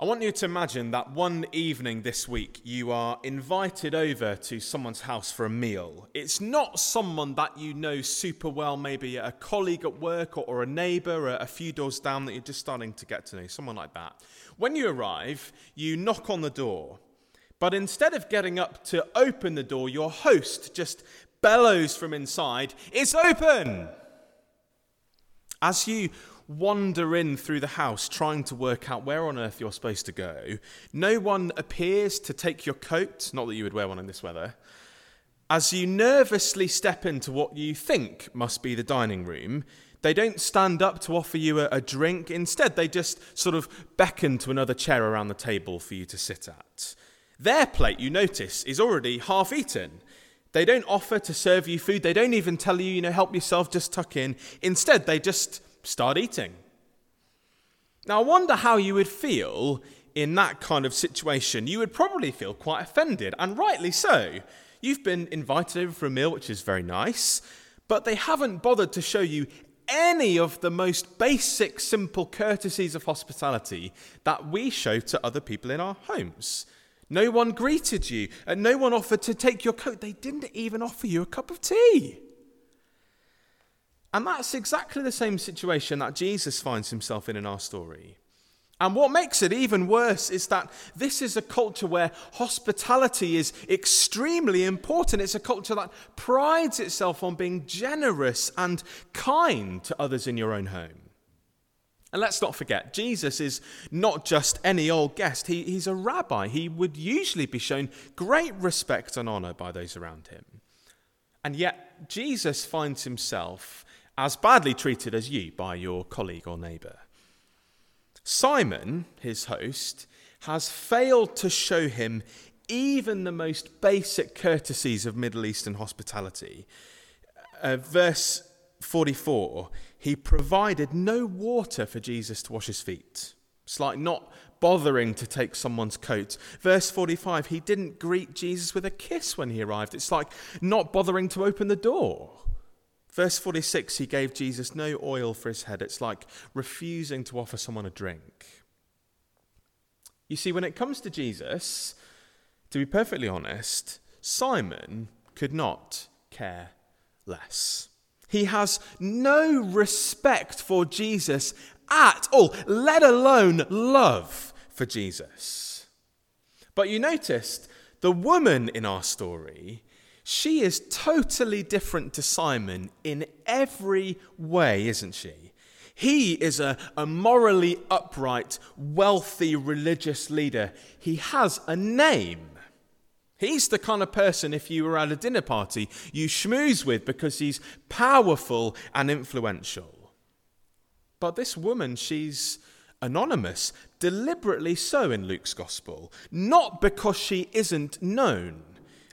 I want you to imagine that one evening this week you are invited over to someone's house for a meal. It's not someone that you know super well, maybe a colleague at work or, a neighbour a few doors down that you're just starting to get to know, someone like that. When you arrive, you knock on the door, but instead of getting up to open the door, your host just bellows from inside, It's open! As you wander in through the house trying to work out where on earth you're supposed to go. No one appears to take your coat, not that you would wear one in this weather. As you nervously step into what you think must be the dining room, they don't stand up to offer you a, a, drink. Instead, they just sort of beckon to another chair around the table for you to sit at. Their plate, you notice, is already half eaten. They don't offer to serve you food. They don't even tell you, you know, help yourself, just tuck in. Instead, they just start eating. Now, I wonder how you would feel in that kind of situation. You would probably feel quite offended, and rightly so. You've been invited over for a meal, which is very nice, but they haven't bothered to show you any of the most basic, simple courtesies of hospitality that we show to other people in our homes. No one greeted you, and no one offered to take your coat. They didn't even offer you a cup of tea. And that's exactly the same situation that Jesus finds himself in in our story. And what makes it even worse is that this is a culture where hospitality is extremely important. It's a culture that prides itself on being generous and kind to others in your own home. And let's not forget, Jesus is not just any old guest, he, he's a rabbi. He would usually be shown great respect and honor by those around him. And yet, Jesus finds himself as badly treated as you by your colleague or neighbour. Simon, his host, has failed to show him even the most basic courtesies of Middle Eastern hospitality. Uh, verse 44 he provided no water for Jesus to wash his feet. It's like not bothering to take someone's coat. Verse 45 he didn't greet Jesus with a kiss when he arrived. It's like not bothering to open the door. Verse 46, he gave Jesus no oil for his head. It's like refusing to offer someone a drink. You see, when it comes to Jesus, to be perfectly honest, Simon could not care less. He has no respect for Jesus at all, let alone love for Jesus. But you noticed the woman in our story she is totally different to Simon in every way, isn't she? He is a, a morally upright, wealthy religious leader. He has a name. He's the kind of person, if you were at a dinner party, you schmooze with because he's powerful and influential. But this woman, she's anonymous, deliberately so in Luke's gospel, not because she isn't known.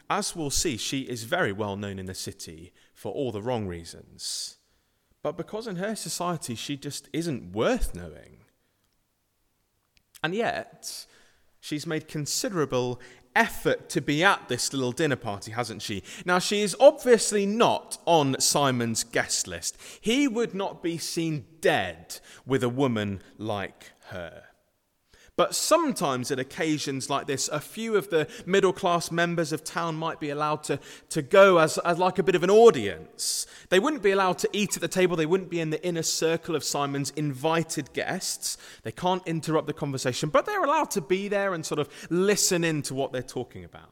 As we'll see, she is very well known in the city for all the wrong reasons. But because in her society she just isn't worth knowing. And yet, she's made considerable effort to be at this little dinner party, hasn't she? Now, she is obviously not on Simon's guest list. He would not be seen dead with a woman like her. But sometimes, at occasions like this, a few of the middle class members of town might be allowed to, to go as, as like a bit of an audience. They wouldn't be allowed to eat at the table, they wouldn't be in the inner circle of Simon's invited guests. They can't interrupt the conversation, but they're allowed to be there and sort of listen in to what they're talking about.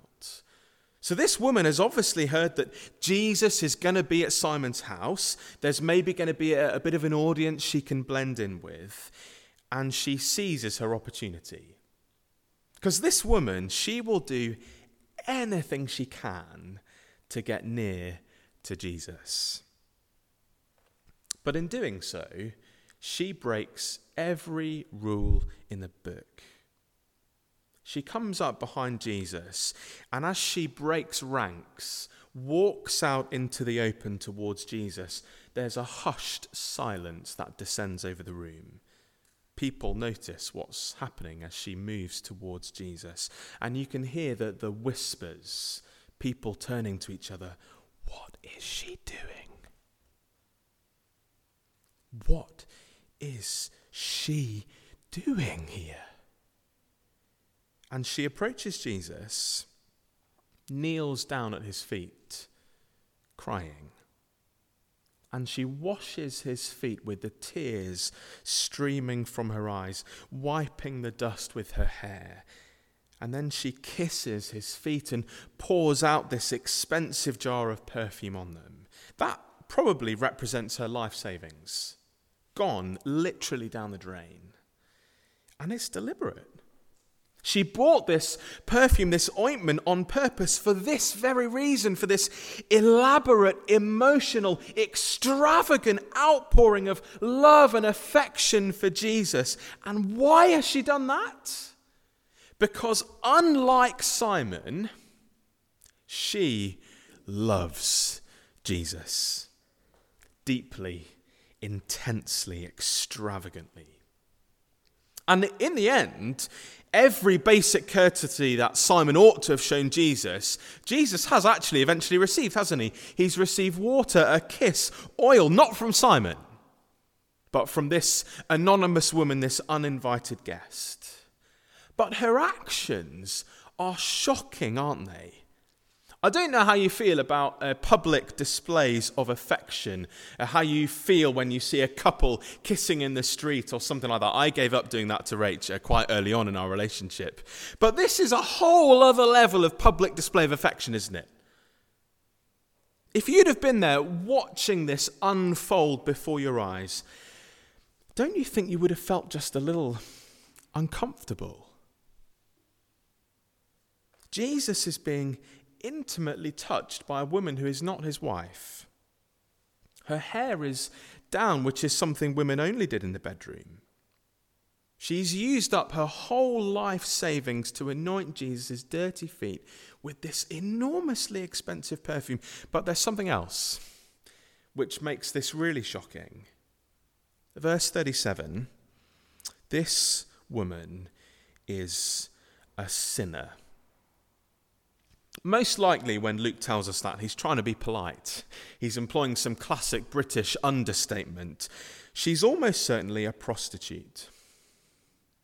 So, this woman has obviously heard that Jesus is going to be at Simon's house. There's maybe going to be a, a bit of an audience she can blend in with and she seizes her opportunity. Because this woman, she will do anything she can to get near to Jesus. But in doing so, she breaks every rule in the book. She comes up behind Jesus, and as she breaks ranks, walks out into the open towards Jesus, there's a hushed silence that descends over the room people notice what's happening as she moves towards Jesus. And you can hear the, the whispers, people turning to each other. What is she doing? What is she doing here? And she approaches Jesus, kneels down at his feet, crying. And she washes his feet with the tears streaming from her eyes, wiping the dust with her hair. And then she kisses his feet and pours out this expensive jar of perfume on them. That probably represents her life savings, gone literally down the drain. And it's deliberate. She bought this perfume, this ointment, on purpose for this very reason, for this elaborate, emotional, extravagant outpouring of love and affection for Jesus. And why has she done that? Because unlike Simon, she loves Jesus deeply, intensely, extravagantly. And in the end, every basic courtesy that Simon ought to have shown Jesus, Jesus has actually eventually received, hasn't he? He's received water, a kiss, oil, not from Simon, but from this anonymous woman, this uninvited guest. But her actions are shocking, aren't they? I don't know how you feel about uh, public displays of affection, uh, how you feel when you see a couple kissing in the street or something like that. I gave up doing that to Rach uh, quite early on in our relationship. But this is a whole other level of public display of affection, isn't it? If you'd have been there watching this unfold before your eyes, don't you think you would have felt just a little uncomfortable? Jesus is being intimately touched by a woman who is not his wife. Her hair is down, which is something women only did in the bedroom. She's used up her whole life savings to anoint Jesus' dirty feet with this enormously expensive perfume. But there's something else which makes this really shocking. Verse 37 this woman is a sinner. Most likely, when Luke tells us that, he's trying to be polite. He's employing some classic British understatement. She's almost certainly a prostitute.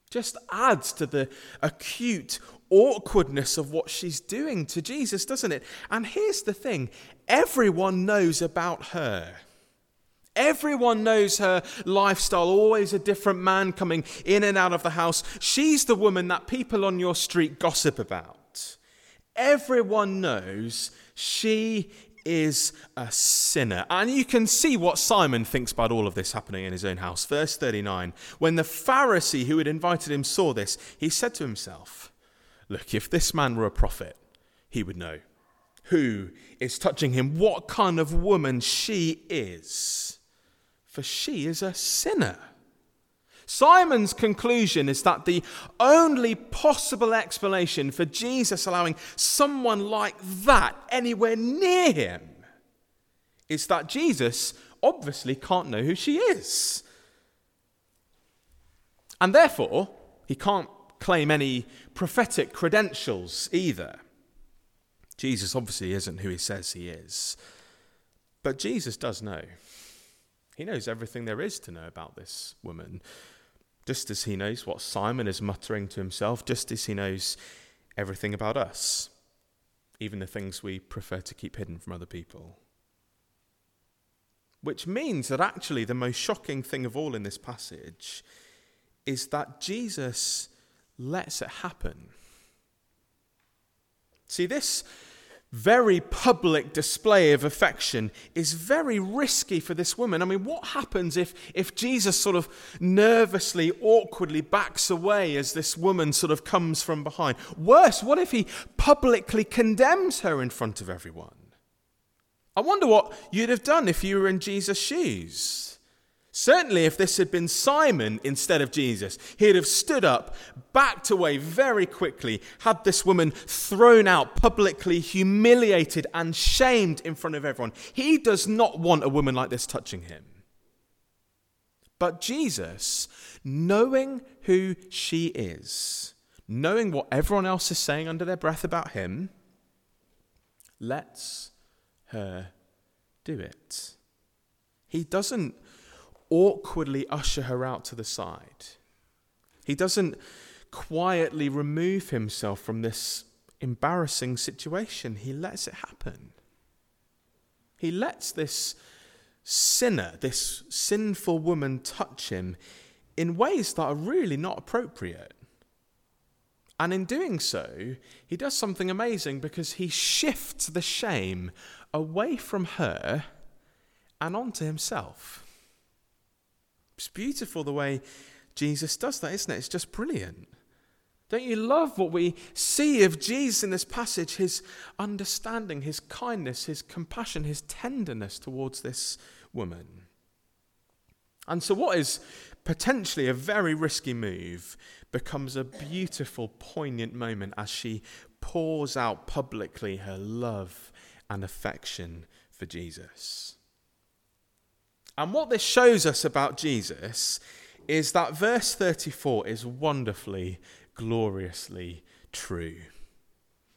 Just adds to the acute awkwardness of what she's doing to Jesus, doesn't it? And here's the thing everyone knows about her. Everyone knows her lifestyle, always a different man coming in and out of the house. She's the woman that people on your street gossip about everyone knows she is a sinner. And you can see what Simon thinks about all of this happening in his own house. Verse 39 When the Pharisee who had invited him saw this, he said to himself, Look, if this man were a prophet, he would know who is touching him, what kind of woman she is. For she is a sinner. Simon's conclusion is that the only possible explanation for Jesus allowing someone like that anywhere near him is that Jesus obviously can't know who she is. And therefore, he can't claim any prophetic credentials either. Jesus obviously isn't who he says he is. But Jesus does know. He knows everything there is to know about this woman just as he knows what Simon is muttering to himself, just as he knows everything about us, even the things we prefer to keep hidden from other people. Which means that actually the most shocking thing of all in this passage is that Jesus lets it happen. See, this very public display of affection is very risky for this woman. I mean, what happens if, if Jesus sort of nervously, awkwardly backs away as this woman sort of comes from behind? Worse, what if he publicly condemns her in front of everyone? I wonder what you'd have done if you were in Jesus' shoes. Certainly, if this had been Simon instead of Jesus, he'd have stood up, backed away very quickly, had this woman thrown out, publicly humiliated and shamed in front of everyone. He does not want a woman like this touching him. But Jesus, knowing who she is, knowing what everyone else is saying under their breath about him, lets her do it. He doesn't awkwardly usher her out to the side. He doesn't quietly remove himself from this embarrassing situation. He lets it happen. He lets this sinner, this sinful woman, touch him in ways that are really not appropriate. And in doing so, he does something amazing because he shifts the shame away from her and onto himself. It's beautiful the way Jesus does that, isn't it? It's just brilliant. Don't you love what we see of Jesus in this passage? His understanding, his kindness, his compassion, his tenderness towards this woman. And so, what is potentially a very risky move becomes a beautiful, poignant moment as she pours out publicly her love and affection for Jesus. And what this shows us about Jesus is that verse 34 is wonderfully, gloriously true.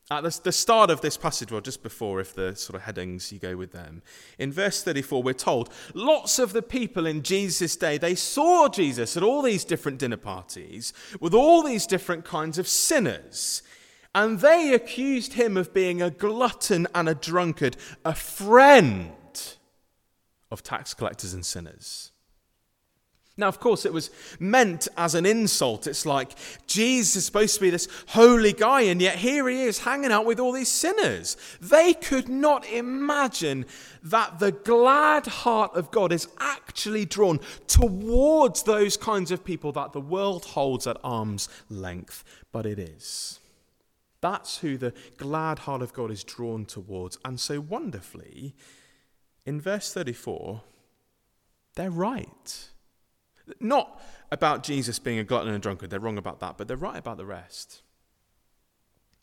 At the, start of this passage, or just before, if the sort of headings you go with them, in verse 34, we're told lots of the people in Jesus' day, they saw Jesus at all these different dinner parties with all these different kinds of sinners. And they accused him of being a glutton and a drunkard, a friend of tax collectors and sinners. Now, of course, it was meant as an insult. It's like Jesus is supposed to be this holy guy, and yet here he is hanging out with all these sinners. They could not imagine that the glad heart of God is actually drawn towards those kinds of people that the world holds at arm's length, but it is. That's who the glad heart of God is drawn towards. And so wonderfully, verse 34, they're right. Not about Jesus being a glutton and a drunkard, they're wrong about that, but they're right about the rest.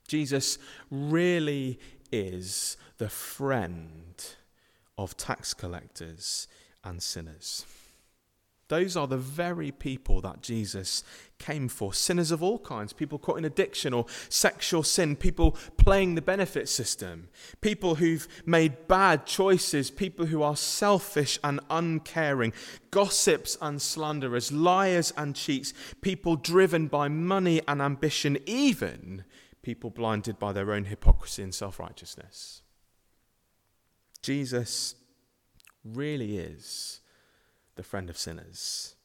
Jesus really is the friend of tax collectors and sinners. Those are the very people that Jesus came for. Sinners of all kinds, people caught in addiction or sexual sin, people playing the benefit system, people who've made bad choices, people who are selfish and uncaring, gossips and slanderers, liars and cheats, people driven by money and ambition, even people blinded by their own hypocrisy and self righteousness. Jesus really is the friend of sinners.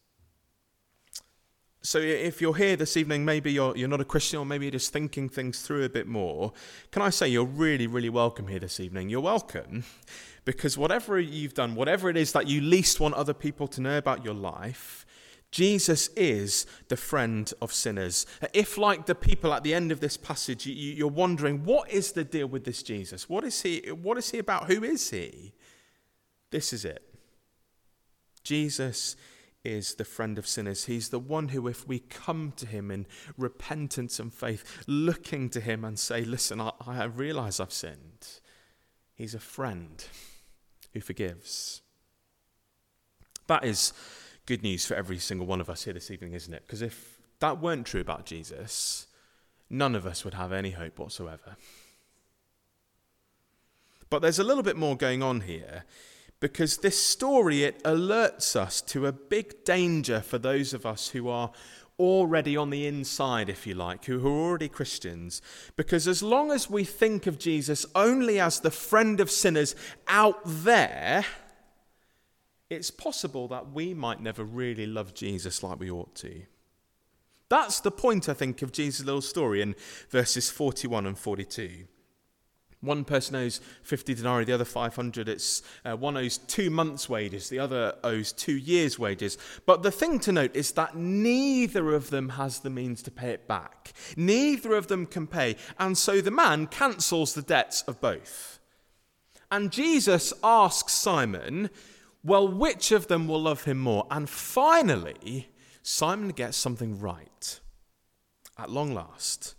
So, if you're here this evening, maybe you're, you're not a Christian, or maybe you're just thinking things through a bit more, can I say you're really, really welcome here this evening? You're welcome because whatever you've done, whatever it is that you least want other people to know about your life, Jesus is the friend of sinners. If, like the people at the end of this passage, you're wondering, what is the deal with this Jesus? What is he, what is he about? Who is he? This is it. Jesus is the friend of sinners. He's the one who, if we come to him in repentance and faith, looking to him and say, Listen, I, I realize I've sinned, he's a friend who forgives. That is good news for every single one of us here this evening, isn't it? Because if that weren't true about Jesus, none of us would have any hope whatsoever. But there's a little bit more going on here because this story it alerts us to a big danger for those of us who are already on the inside if you like who are already Christians. Because as long as we think of Jesus only as the friend of sinners out there it's possible that we might never really love Jesus like we ought to. That's the point I think of Jesus' little story in verses 41 and 42 one person owes 50 denarii, the other 500. It's uh, one owes two months' wages, the other owes two years' wages. But the thing to note is that neither of them has the means to pay it back. Neither of them can pay. And so the man cancels the debts of both. And Jesus asks Simon, well, which of them will love him more? And finally, Simon gets something right. At long last.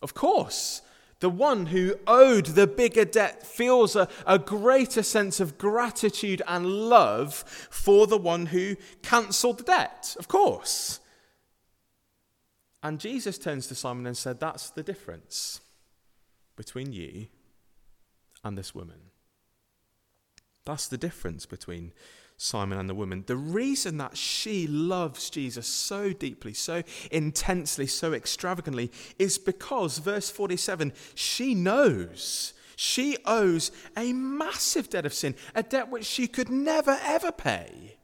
Of course, the one who owed the bigger debt feels a, a greater sense of gratitude and love for the one who cancelled the debt, of course. And Jesus turns to Simon and said, That's the difference between you and this woman. That's the difference between Simon and the woman. The reason that she loves Jesus so deeply, so intensely, so extravagantly is because, verse 47, she knows. She owes a massive debt of sin, a debt which she could never ever pay,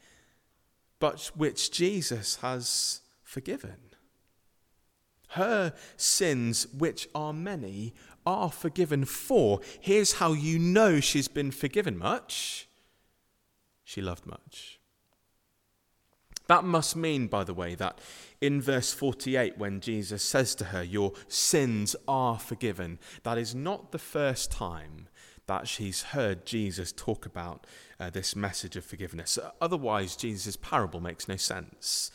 but which Jesus has forgiven. Her sins, which are many, are forgiven for. Here's how you know she's been forgiven much she loved much. That must mean, by the way, that in verse 48, when Jesus says to her, Your sins are forgiven, that is not the first time that she's heard Jesus talk about uh, this message of forgiveness. Otherwise, Jesus' parable makes no sense.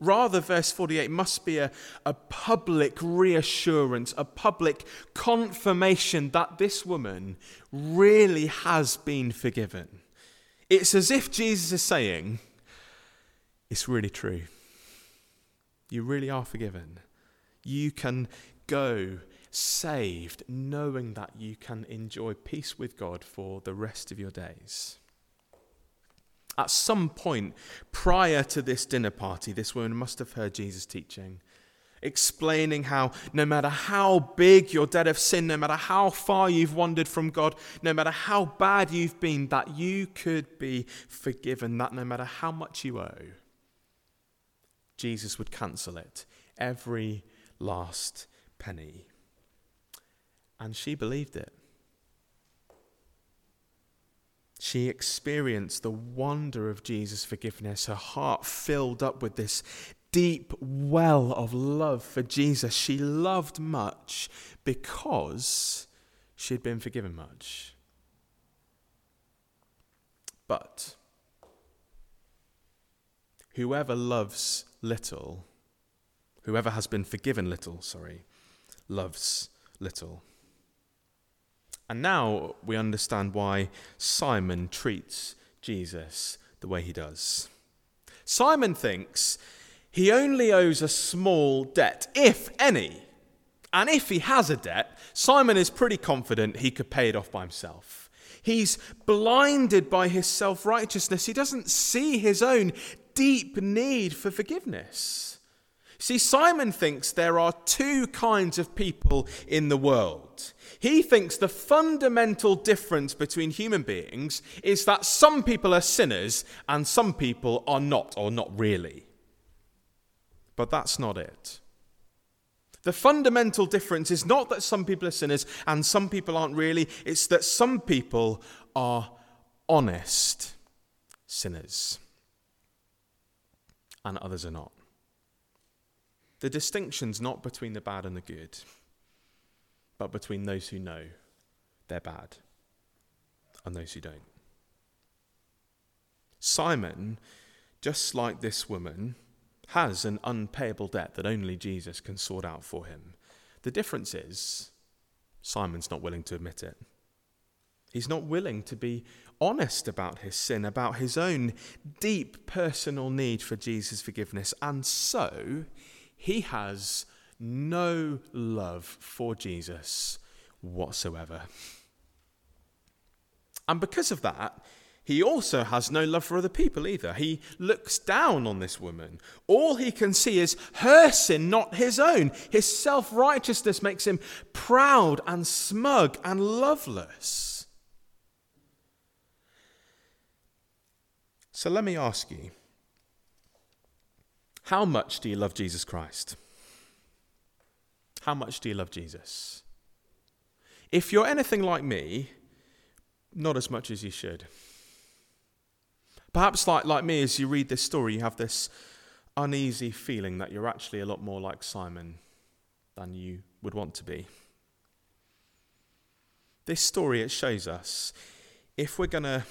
Rather, verse 48 must be a, a public reassurance, a public confirmation that this woman really has been forgiven. It's as if Jesus is saying, It's really true. You really are forgiven. You can go saved, knowing that you can enjoy peace with God for the rest of your days. At some point prior to this dinner party, this woman must have heard Jesus teaching explaining how no matter how big your debt of sin, no matter how far you've wandered from God, no matter how bad you've been, that you could be forgiven, that no matter how much you owe, Jesus would cancel it, every last penny. And she believed it. She experienced the wonder of Jesus' forgiveness. Her heart filled up with this deep well of love for Jesus. She loved much because she had been forgiven much. But whoever loves little, whoever has been forgiven little, sorry, loves little. And now we understand why Simon treats Jesus the way he does. Simon thinks he only owes a small debt, if any. And if he has a debt, Simon is pretty confident he could pay it off by himself. He's blinded by his self righteousness. He doesn't see his own deep need for forgiveness. See, Simon thinks there are two kinds of people in the world. He thinks the fundamental difference between human beings is that some people are sinners and some people are not, or not really. But that's not it. The fundamental difference is not that some people are sinners and some people aren't really, it's that some people are honest sinners and others are not. The distinction's not between the bad and the good, but between those who know they're bad and those who don't. Simon, just like this woman, has an unpayable debt that only Jesus can sort out for him. The difference is Simon's not willing to admit it. He's not willing to be honest about his sin, about his own deep personal need for Jesus' forgiveness. And so he has no love for Jesus whatsoever. And because of that, he also has no love for other people either. He looks down on this woman. All he can see is her sin, not his own. His self righteousness makes him proud and smug and loveless. So let me ask you how much do you love Jesus Christ? How much do you love Jesus? If you're anything like me, not as much as you should. Perhaps, like, like me, as you read this story, you have this uneasy feeling that you're actually a lot more like Simon than you would want to be. This story, it shows us if we're going to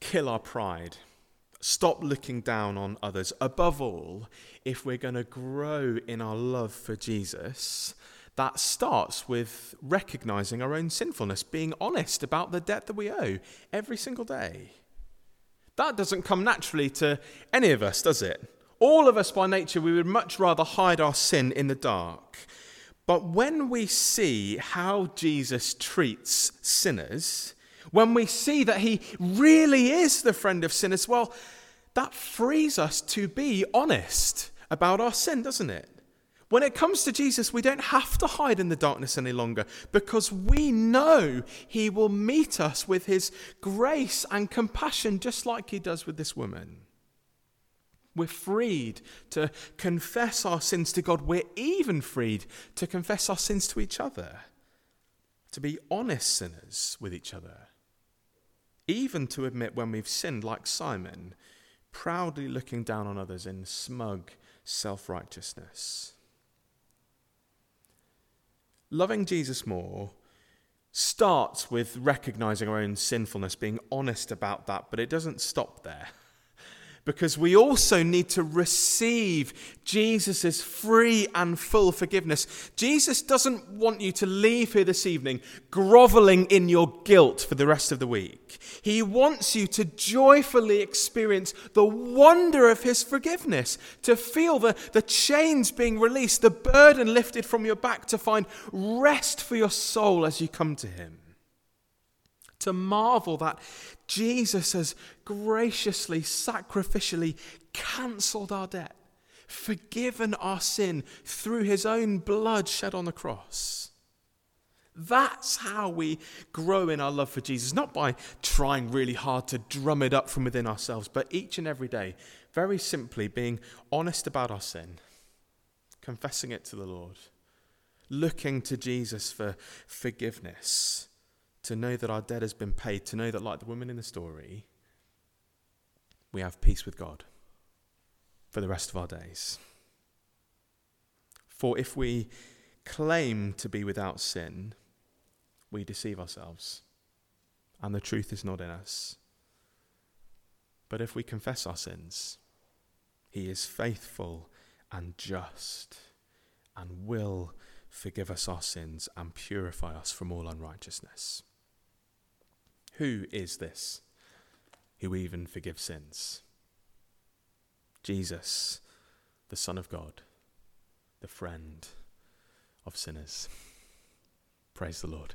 kill our pride, stop looking down on others, above all, if we're going to grow in our love for Jesus, that starts with recognizing our own sinfulness, being honest about the debt that we owe every single day. That doesn't come naturally to any of us, does it? All of us by nature, we would much rather hide our sin in the dark. But when we see how Jesus treats sinners, when we see that He really is the friend of sinners, well, that frees us to be honest about our sin, doesn't it? When it comes to Jesus, we don't have to hide in the darkness any longer because we know He will meet us with His grace and compassion, just like He does with this woman. We're freed to confess our sins to God. We're even freed to confess our sins to each other, to be honest sinners with each other, even to admit when we've sinned, like Simon, proudly looking down on others in smug self righteousness. Loving Jesus more starts with recognizing our own sinfulness, being honest about that, but it doesn't stop there because we also need to receive Jesus' free and full forgiveness. Jesus doesn't want you to leave here this evening groveling in your guilt for the rest of the week. He wants you to joyfully experience the wonder of his forgiveness, to feel the, the chains being released, the burden lifted from your back, to find rest for your soul as you come to him to marvel that Jesus has graciously, sacrificially cancelled our debt, forgiven our sin through his own blood shed on the cross. That's how we grow in our love for Jesus, not by trying really hard to drum it up from within ourselves, but each and every day, very simply being honest about our sin, confessing it to the Lord, looking to Jesus for forgiveness to know that our debt has been paid, to know that, like the woman in the story, we have peace with God for the rest of our days. For if we claim to be without sin, we deceive ourselves, and the truth is not in us. But if we confess our sins, He is faithful and just and will forgive us our sins and purify us from all unrighteousness. Who is this who even forgives sins? Jesus, the Son of God, the friend of sinners. Praise the Lord.